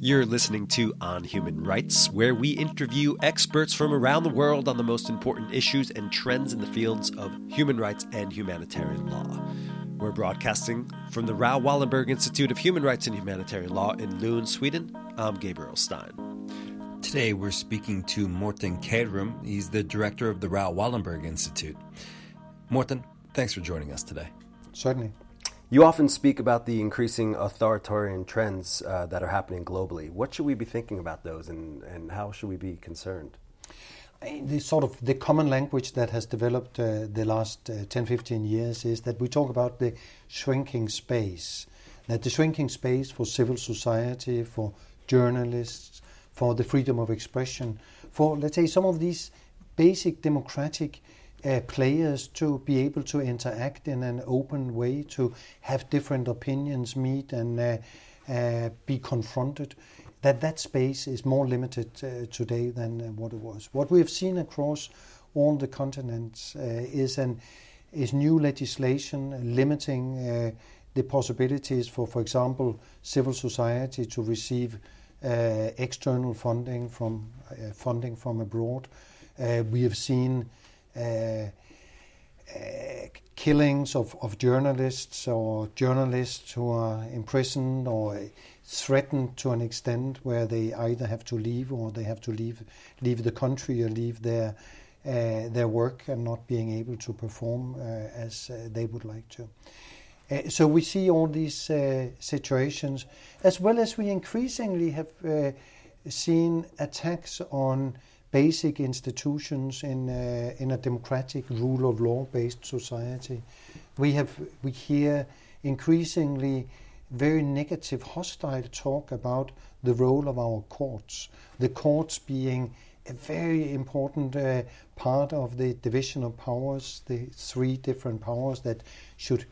You're listening to On Human Rights, where we interview experts from around the world on the most important issues and trends in the fields of human rights and humanitarian law. We're broadcasting from the Raoul Wallenberg Institute of Human Rights and Humanitarian Law in Lund, Sweden. I'm Gabriel Stein. Today we're speaking to Morten Kjærum. He's the director of the Raoul Wallenberg Institute. Morten, thanks for joining us today. Certainly. You often speak about the increasing authoritarian trends uh, that are happening globally. What should we be thinking about those, and, and how should we be concerned? The sort of the common language that has developed uh, the last uh, 10, 15 years is that we talk about the shrinking space. That the shrinking space for civil society, for journalists, for the freedom of expression, for let's say some of these basic democratic uh, players to be able to interact in an open way, to have different opinions meet and uh, uh, be confronted. That that space is more limited uh, today than uh, what it was. What we have seen across all the continents uh, is an is new legislation limiting the possibilities for, for example, civil society to receive external funding from funding from abroad. we have seen killings of, of journalists or journalists who are imprisoned or threatened to an extent where they either have to leave or they have to leave leave the country or leave their uh, their work and not being able to perform uh, as uh, they would like to. Uh, so we see all these situations, as well as we increasingly have seen attacks on basic institutions in uh, in a democratic rule of law based society. We have we hear increasingly very negative, hostile talk about the role of our courts. The courts being a very important uh, part of the division of powers, the three different powers that should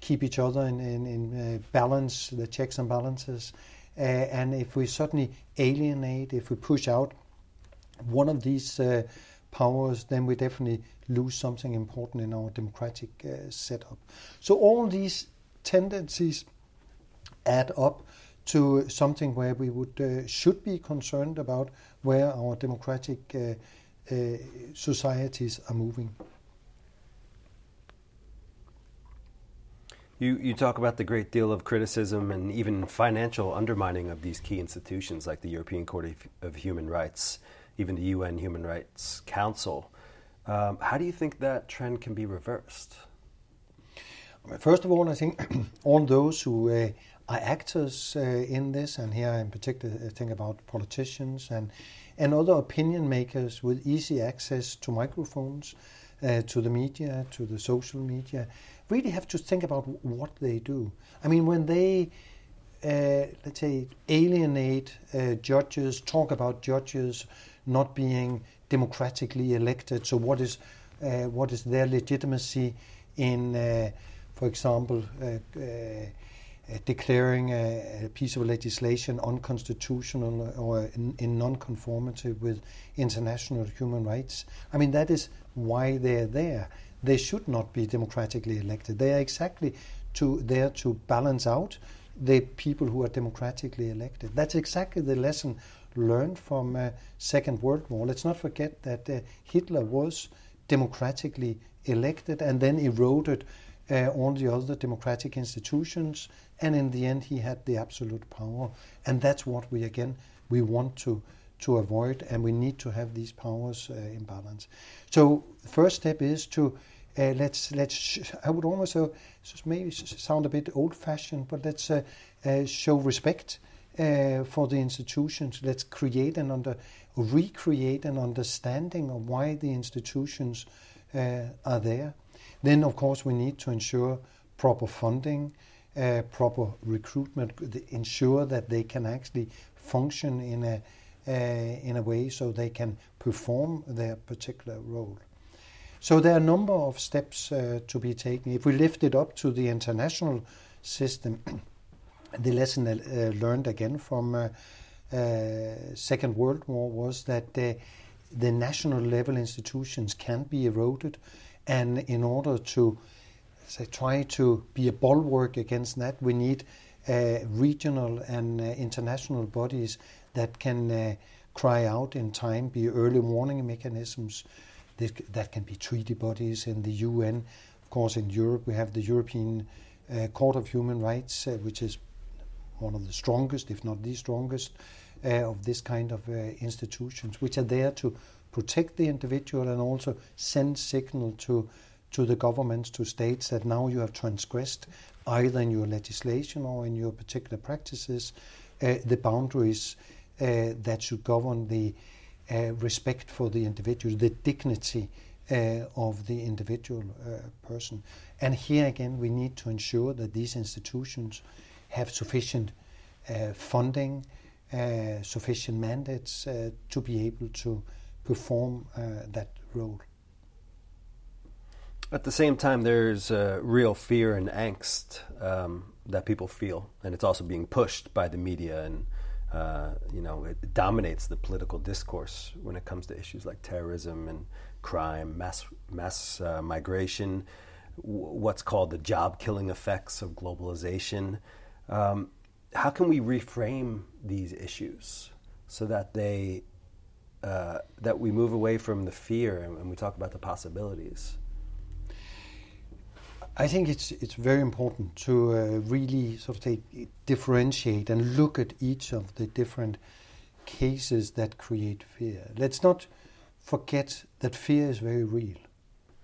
keep each other in, in, in uh, balance, the checks and balances. Uh, and if we suddenly alienate, if we push out one of these uh, powers, then we definitely lose something important in our democratic uh, setup. So all these tendencies add up to something where we would uh, should be concerned about where our democratic uh, uh, societies are moving. You, you talk about the great deal of criticism and even financial undermining of these key institutions like the European Court of Human Rights even the UN Human Rights Council. Um, how do you think that trend can be reversed? First of all, I think all those who uh, are actors uh, in this, and here I in particular uh, think about politicians and, and other opinion makers with easy access to microphones, uh, to the media, to the social media, really have to think about what they do. I mean, when they uh, let's say, alienate uh, judges, talk about judges not being democratically elected. So, what is uh, what is their legitimacy in, uh, for example, uh, uh, declaring a, a, piece of legislation unconstitutional or in, in non-conformity with international human rights? I mean, that is why they're there. They should not be democratically elected. They are exactly to there to balance out the people who are democratically elected. That's exactly the lesson learned from uh, Second World War. Let's not forget that uh, Hitler was democratically elected and then eroded uh, all the other democratic institutions, and in the end he had the absolute power. And that's what we again we want to to avoid, and we need to have these powers uh, in balance. So the first step is to uh, let's let's I would almost uh, maybe sound a bit old-fashioned, but let's uh, uh show respect uh, for the institutions. Let's create and under recreate an understanding of why the institutions uh, are there. Then, of course, we need to ensure proper funding, proper recruitment, ensure that they can actually function in a in a way so they can perform their particular role. So there are a number of steps uh, to be taken. If we lift it up to the international system, the lesson uh, learned again from uh, uh, Second World War was that the national level institutions can be eroded, and in order to try to be a bulwark against that, we need uh, regional and uh, international bodies that can uh, cry out in time, be early warning mechanisms. That can be treaty bodies in the UN. Of course, in Europe, we have the European uh, Court of Human Rights, uh, which is one of the strongest, if not the strongest, uh, of this kind of institutions, which are there to protect the individual and also send signal to to the governments, to states that now you have transgressed either in your legislation or in your particular practices uh, the boundaries uh, that should govern the uh, respect for the individual, the dignity uh, of the individual uh, person. And here again, we need to ensure that these institutions have sufficient uh, funding, sufficient mandates to be able to perform that role. At the same time, there's uh, real fear and angst um, that people feel, and it's also being pushed by the media, and uh, you know it dominates the political discourse when it comes to issues like terrorism and crime, mass mass uh, migration, w- what's called the job-killing effects of globalization. Um, how can we reframe these issues so that they uh, that we move away from the fear and, and we talk about the possibilities? I think it's it's very important to uh, really sort of take, differentiate and look at each of the different cases that create fear. Let's not forget that fear is very real.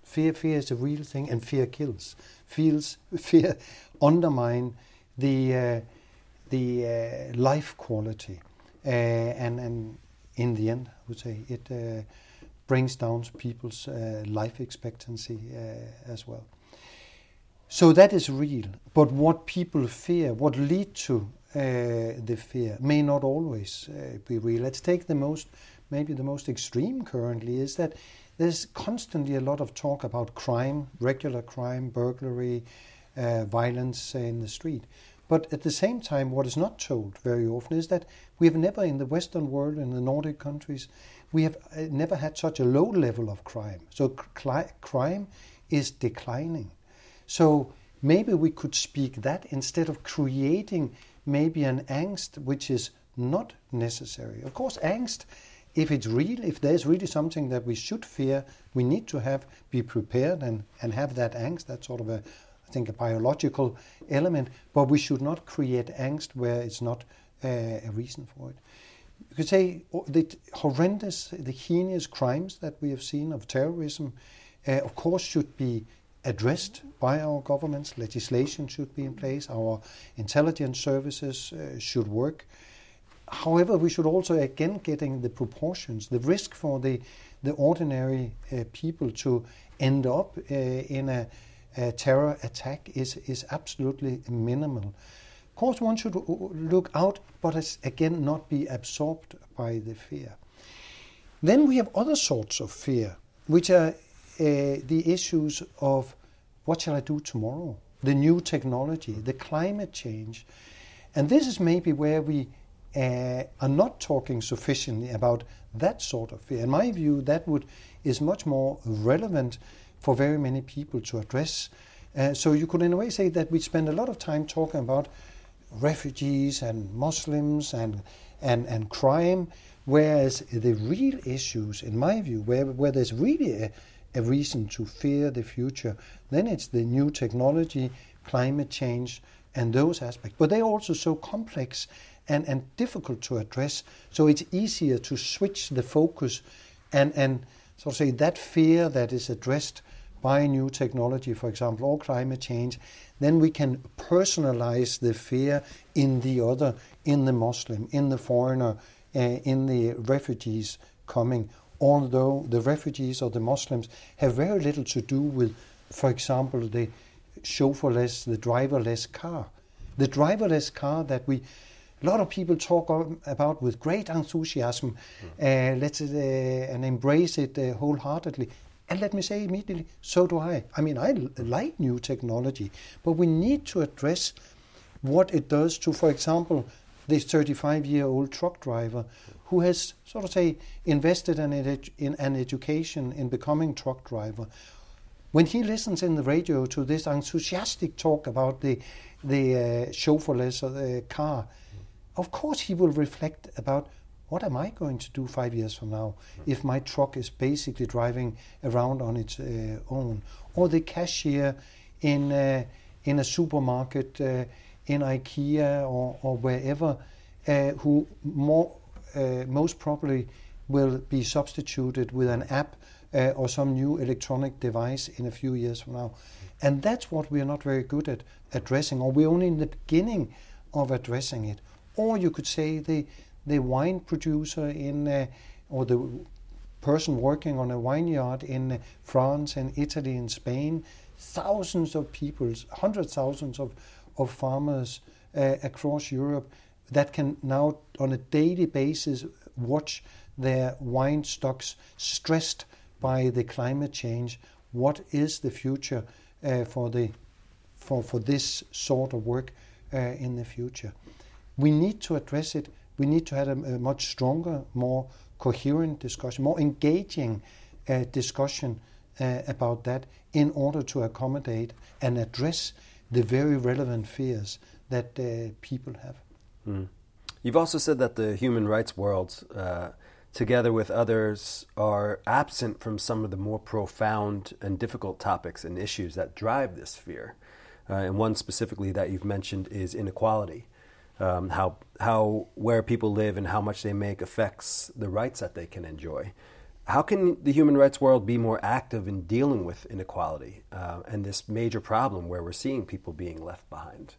Fear, fear is a real thing, and fear kills. Feels fear undermine the uh, the uh, life quality, uh, and and in the end, I would say it brings down people's life expectancy as well. So that is real. But what people fear, what lead to uh, the fear, may not always uh, be real. Let's take the most, maybe the most extreme currently is that there's constantly a lot of talk about crime, regular crime, burglary, uh, violence in the street. But at the same time, what is not told very often is that we have never, in the Western world, in the Nordic countries, we have uh, never had such a low level of crime. So crime is declining. So maybe we could speak that instead of creating maybe an angst which is not necessary. Of course, angst, if it's real, if there's really something that we should fear, we need to have be prepared and, and have that angst. that sort of a, think, a biological element. But we should not create angst where it's not uh, a reason for it. You could say oh, the horrendous, the heinous crimes that we have seen of terrorism, uh, of course, should be addressed by our governments. Legislation should be in place. Our intelligence services uh, should work. However, we should also again getting the proportions, the risk for the the ordinary uh, people to end up uh, in a, a, terror attack is is absolutely minimal. Of course, one should look out, but again not be absorbed by the fear. Then we have other sorts of fear, which are uh, the issues of what shall I do tomorrow, the new technology, the climate change. And this is maybe where we uh, are not talking sufficiently about that sort of fear. In my view, that would is much more relevant for very many people to address. Uh, so you could, in a way, say that we spend a lot of time talking about refugees and Muslims and and and crime, whereas the real issues, in my view, where where there's really a, a reason to fear the future. Then it's the new technology, climate change, and those aspects. But they're also so complex and, and difficult to address. So it's easier to switch the focus and, and so say that fear that is addressed by new technology, for example, or climate change, then we can personalize the fear in the other, in the Muslim, in the foreigner, uh, in the refugees coming, although the refugees or the Muslims have very little to do with, for example, the chauffeurless, the driverless car. The driverless car that we, a lot of people talk about with great enthusiasm, mm. uh, let's uh, and embrace it uh, wholeheartedly. And let me say immediately, so do I. I mean, I like new technology, but we need to address what it does to, for example, this 35 year old truck driver who has sort of say invested in, in an education in becoming truck driver When he listens in the radio to this enthusiastic talk about the the uh, chauffeurless uh, car, of course he will reflect about what am I going to do five years from now if my truck is basically driving around on its uh, own, or the cashier in uh, in a supermarket, uh, in IKEA or, or wherever, uh, who more uh, most probably will be substituted with an app uh, or some new electronic device in a few years from now. And that's what we are not very good at addressing, or we're only in the beginning of addressing it. Or you could say the the wine producer in uh, or the person working on a vineyard in France and Italy and Spain, thousands of people, hundreds thousands of, of farmers uh, across Europe that can now on a daily basis watch their wine stocks stressed by the climate change. What is the future uh, for the for for this sort of work uh, in the future? We need to address it. We need to have a, a much stronger, more coherent discussion, more engaging uh, discussion uh, about that in order to accommodate and address the very relevant fears that uh, people have. Mm. You've also said that the human rights world, uh, together with others, are absent from some of the more profound and difficult topics and issues that drive this fear. Uh, and one specifically that you've mentioned is inequality. Um, how how where people live and how much they make affects the rights that they can enjoy. How can the human rights world be more active in dealing with inequality uh, and this major problem where we're seeing people being left behind?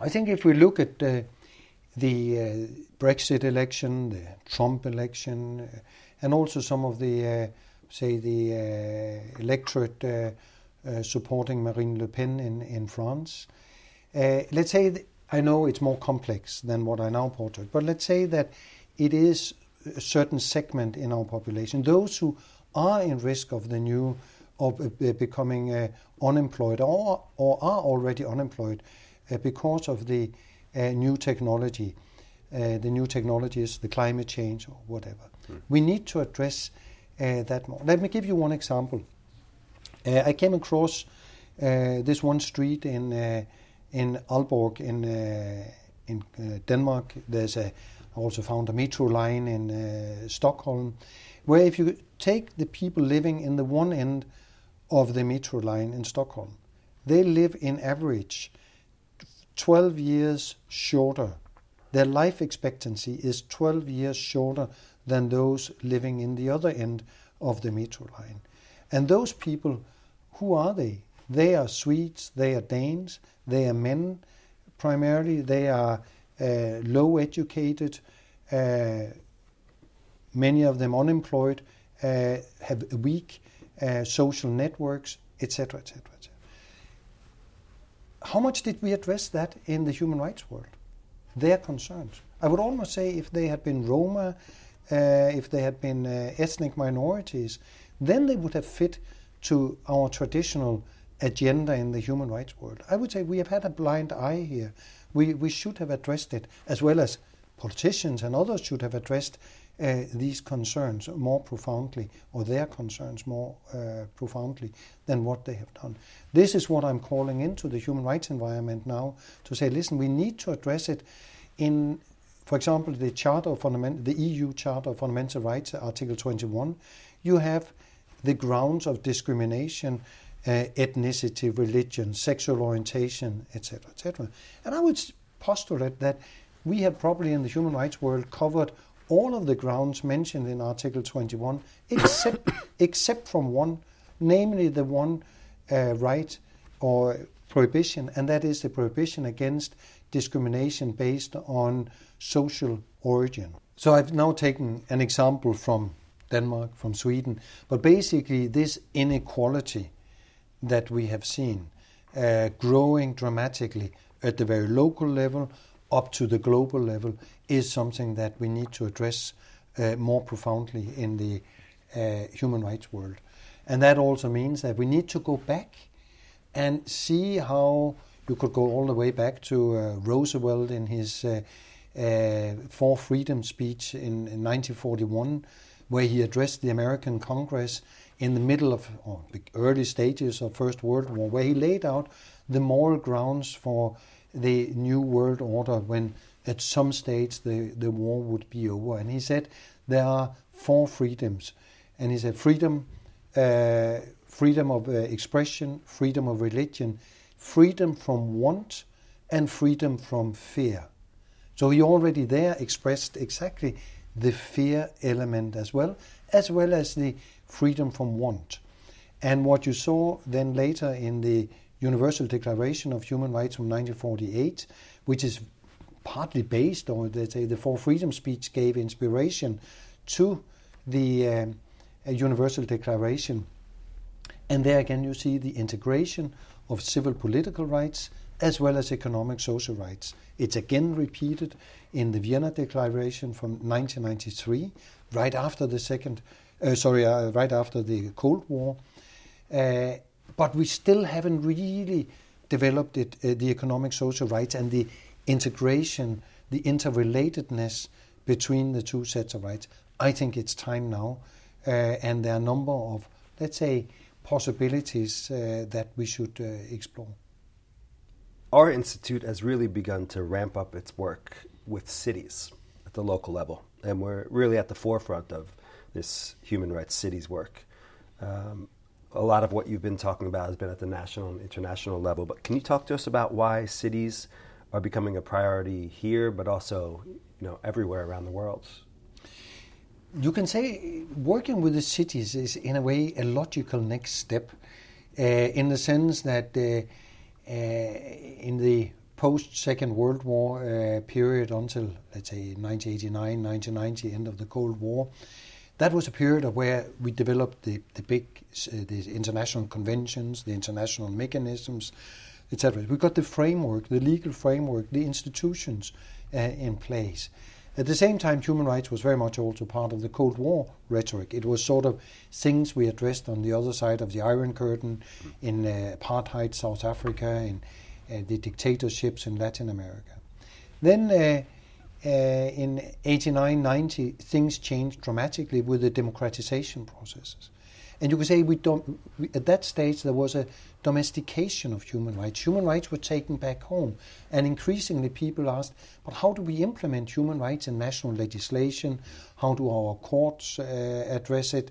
I think if we look at uh, the uh, Brexit election, the Trump election, uh, and also some of the, uh, say, the uh, electorate supporting Marine Le Pen in, in France. let's say, I know it's more complex than what I now portray, but let's say that it is a certain segment in our population, those who are in risk of the new, of becoming unemployed or, or are already unemployed because of the uh, new technology, uh, the new technologies, the climate change, or whatever. Mm. We need to address uh, that more. Let me give you one example. I came across this one street in in Aalborg in in Denmark. There's also found a metro line in uh, Stockholm, where if you take the people living in the one end of the metro line in Stockholm, they live in average 12 years shorter. Their life expectancy is 12 years shorter than those living in the other end of the metro line. And those people, who are they? They are Swedes, they are Danes, they are men primarily, they are uh, low educated, uh, many of them unemployed, uh, have weak social networks, etc., etc etc. how much did we address that in the human rights world? Their concerns. I would almost say if they had been Roma, uh, if they had been uh, ethnic minorities, then they would have fit to our traditional agenda in the human rights world. I would say we have had a blind eye here. We, we should have addressed it, as well as politicians and others should have addressed uh, these concerns more profoundly, or their concerns more uh, profoundly than what they have done. This is what I'm calling into the human rights environment now to say, listen, we need to address it in, for example, the Charter of Fundament- the EU Charter of Fundamental Rights, Article 21. You have the grounds of discrimination. Uh, ethnicity, religion, sexual orientation, etc., etc. And I would postulate that we have probably in the human rights world covered all of the grounds mentioned in Article 21, except, except from one, namely the one uh, right or prohibition, and that is the prohibition against discrimination based on social origin. So I've now taken an example from Denmark, from Sweden, but basically this inequality that we have seen uh, growing dramatically at the very local level up to the global level is something that we need to address uh, more profoundly in the uh, human rights world. And that also means that we need to go back and see how you could go all the way back to uh, Roosevelt in his uh, uh, Four Freedom speech in, in 1941, where he addressed the American Congress in the middle of the early stages of First World War, where he laid out the moral grounds for the new world order when at some stage the, the war would be over. And he said there are four freedoms. And he said freedom, uh, freedom of uh, expression, freedom of religion, freedom from want, and freedom from fear. So he already there expressed exactly the fear element as well, as well as the freedom from want. And what you saw then later in the Universal Declaration of Human Rights from 1948, which is partly based on, let's say, the Four Freedoms speech gave inspiration to the um, Universal Declaration. And there again, you see the integration of civil political rights as well as economic social rights. It's again repeated in the Vienna Declaration from 1993, right after the second, uh, sorry, uh, right after the Cold War. Uh, but we still haven't really developed it, uh, the economic social rights and the integration, the interrelatedness between the two sets of rights. I think it's time now, uh, and there are a number of, let's say, possibilities uh, that we should explore our institute has really begun to ramp up its work with cities at the local level, and we're really at the forefront of this human rights cities work. Um, a lot of what you've been talking about has been at the national and international level, but can you talk to us about why cities are becoming a priority here, but also you know everywhere around the world? You can say working with the cities is, in a way, a logical next step, uh, in the sense that. Uh, in the post Second World War uh, period until, let's say, 1989, 1990, end of the Cold War, that was a period of where we developed the, the big uh, the international conventions, the international mechanisms, etc. We got the framework, the legal framework, the institutions uh, in place. At the same time, human rights was very much also part of the Cold War rhetoric. It was sort of things we addressed on the other side of the Iron Curtain in uh, apartheid South Africa and uh, the dictatorships in Latin America. Then uh, uh in 89 90, things changed dramatically with the democratization processes. And you could say we don't. We, at that stage, there was a domestication of human rights. Human rights were taken back home, and increasingly people asked, "But how do we implement human rights in national legislation? How do our courts uh, address it?"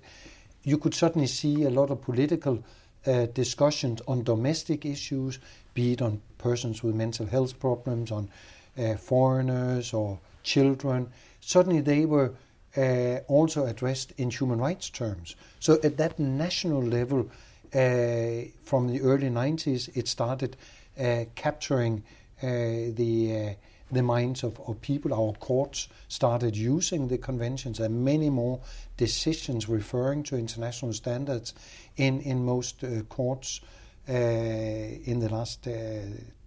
You could certainly see a lot of political uh, discussions on domestic issues, be it on persons with mental health problems, on uh, foreigners or children. Suddenly, they were uh, also addressed in human rights terms. So at that national level, uh, from the early 90s, it started uh, capturing uh, the uh, the minds of, of people. Our courts started using the conventions, and many more decisions referring to international standards in in most uh, courts in the last.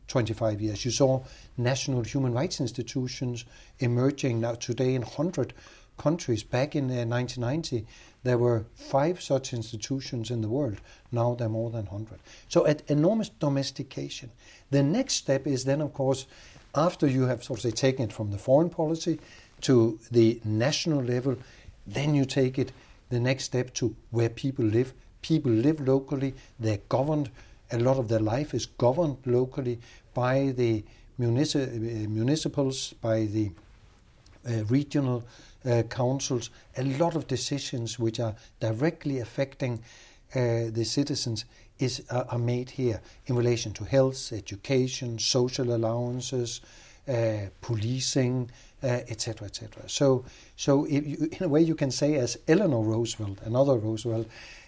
25 years. You saw national human rights institutions emerging now today in 100 countries. Back in uh, 1990, there were five such institutions in the world. Now there are more than 100. So, at enormous domestication. The next step is then, of course, after you have sort of say, taken it from the foreign policy to the national level, then you take it the next step to where people live. People live locally, they're governed, a lot of their life is governed locally by the munici- uh, municipals, by the uh, regional uh, councils, a lot of decisions which are directly affecting uh, the citizens is uh, are made here in relation to health, education, social allowances, uh, policing, etc., uh, etc. So, so you, in a way, you can say, as Eleanor Roosevelt, another Roosevelt,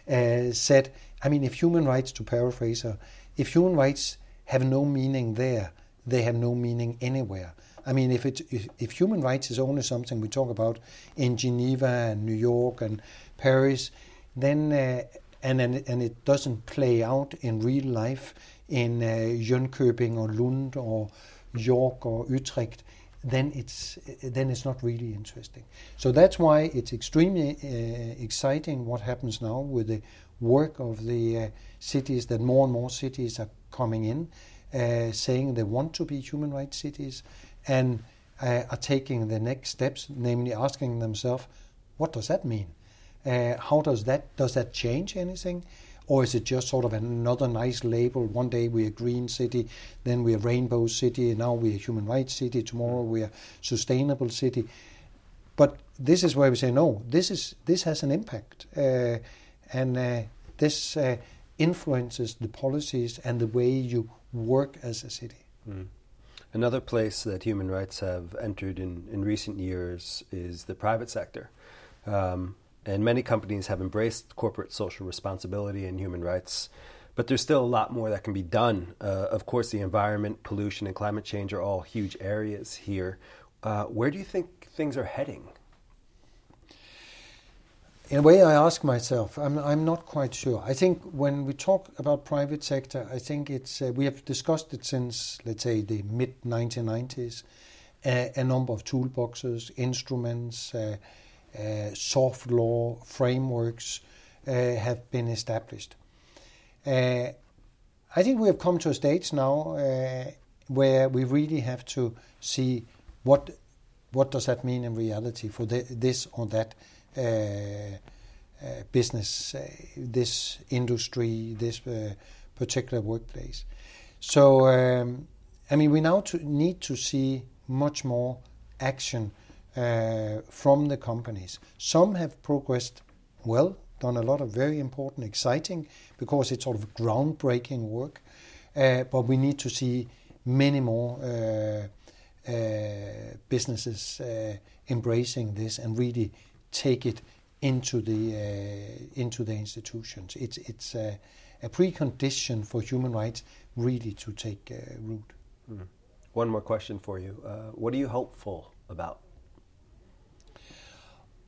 uh, said, I mean, if human rights, to paraphrase her, if human rights have no meaning there, they have no meaning anywhere. I mean, if, it, if, if human rights is only something we talk about in Geneva and New York and Paris, then uh, and, and and it doesn't play out in real life in uh, Jönköping or Lund or York or Utrecht, then it's then it's not really interesting. So that's why it's extremely uh, exciting what happens now with the work of the uh, cities. That more and more cities are coming in, uh, saying they want to be human rights cities and uh, are taking the next steps, namely asking themselves, what does that mean? Uh, how does that does that change anything? Or is it just sort of another nice label? One day we're a green city, then we're a rainbow city, now we're a human rights city, tomorrow we're a sustainable city. But this is where we say no. This is this has an impact, uh, and uh, this uh, influences the policies and the way you work as a city. Mm. Another place that human rights have entered in, in recent years is the private sector. Um, and many companies have embraced corporate social responsibility and human rights, but there's still a lot more that can be done. Uh, of course, the environment, pollution, and climate change are all huge areas here. Uh, where do you think things are heading? In a way, I ask myself. I'm, I'm not quite sure. I think when we talk about private sector, I think it's uh, we have discussed it since let's say the mid 1990s. Uh, a number of toolboxes, instruments, uh, uh, soft law frameworks uh, have been established. Uh, I think we have come to a stage now where we really have to see what what does that mean in reality for the, this or that business, uh, this industry, this particular workplace. So, um, I mean, we now to need to see much more action uh, from the companies. Some have progressed well, done a lot of very important, exciting, because it's sort of groundbreaking work. Uh, but we need to see many more uh, uh businesses uh, embracing this and really take it into the uh, into the institutions. It's it's a, a, precondition for human rights really to take root. Mm. One more question for you: What are you hopeful about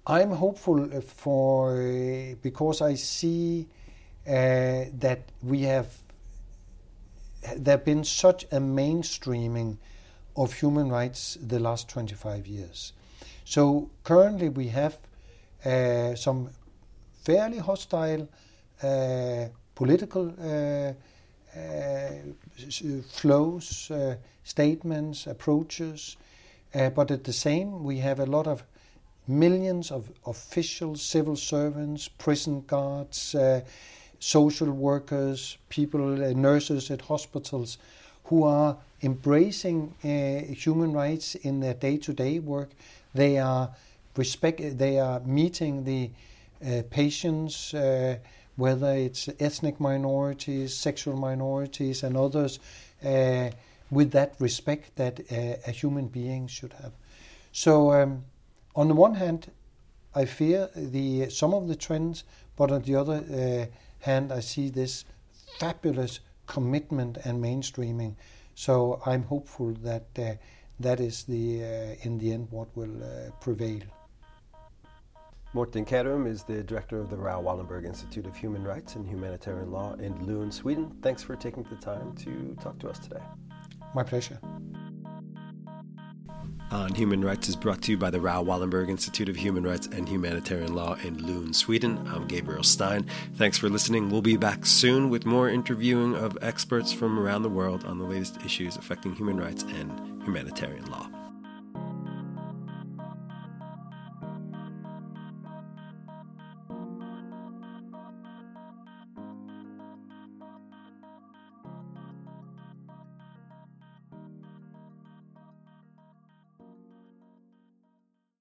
I'm hopeful for because I see uh, that we have there have been such a mainstreaming of human rights the last 25 years. So currently we have uh, some fairly hostile uh, political uh flows, statements, approaches, uh, but at the same we have a lot of millions of officials, civil servants, prison guards, uh, social workers, people, uh, nurses at hospitals who are embracing uh, human rights in their day-to-day work. They are respect. They are meeting the uh, patients, uh, whether it's ethnic minorities, sexual minorities, and others, uh, with that respect that a human being should have. So. Um, on the one hand, I fear the some of the trends, but on the other uh, hand, I see this fabulous commitment and mainstreaming. So I'm hopeful that uh, that is the uh, in the end what will prevail. Morten Kjærum is the director of the Raoul Wallenberg Institute of Human Rights and Humanitarian Law in Lund, Sweden. Thanks for taking the time to talk to us today. My pleasure on Human Rights is brought to you by the Raoul Wallenberg Institute of Human Rights and Humanitarian Law in Lund, Sweden. I'm Gabriel Stein. Thanks for listening. We'll be back soon with more interviewing of experts from around the world on the latest issues affecting human rights and humanitarian law.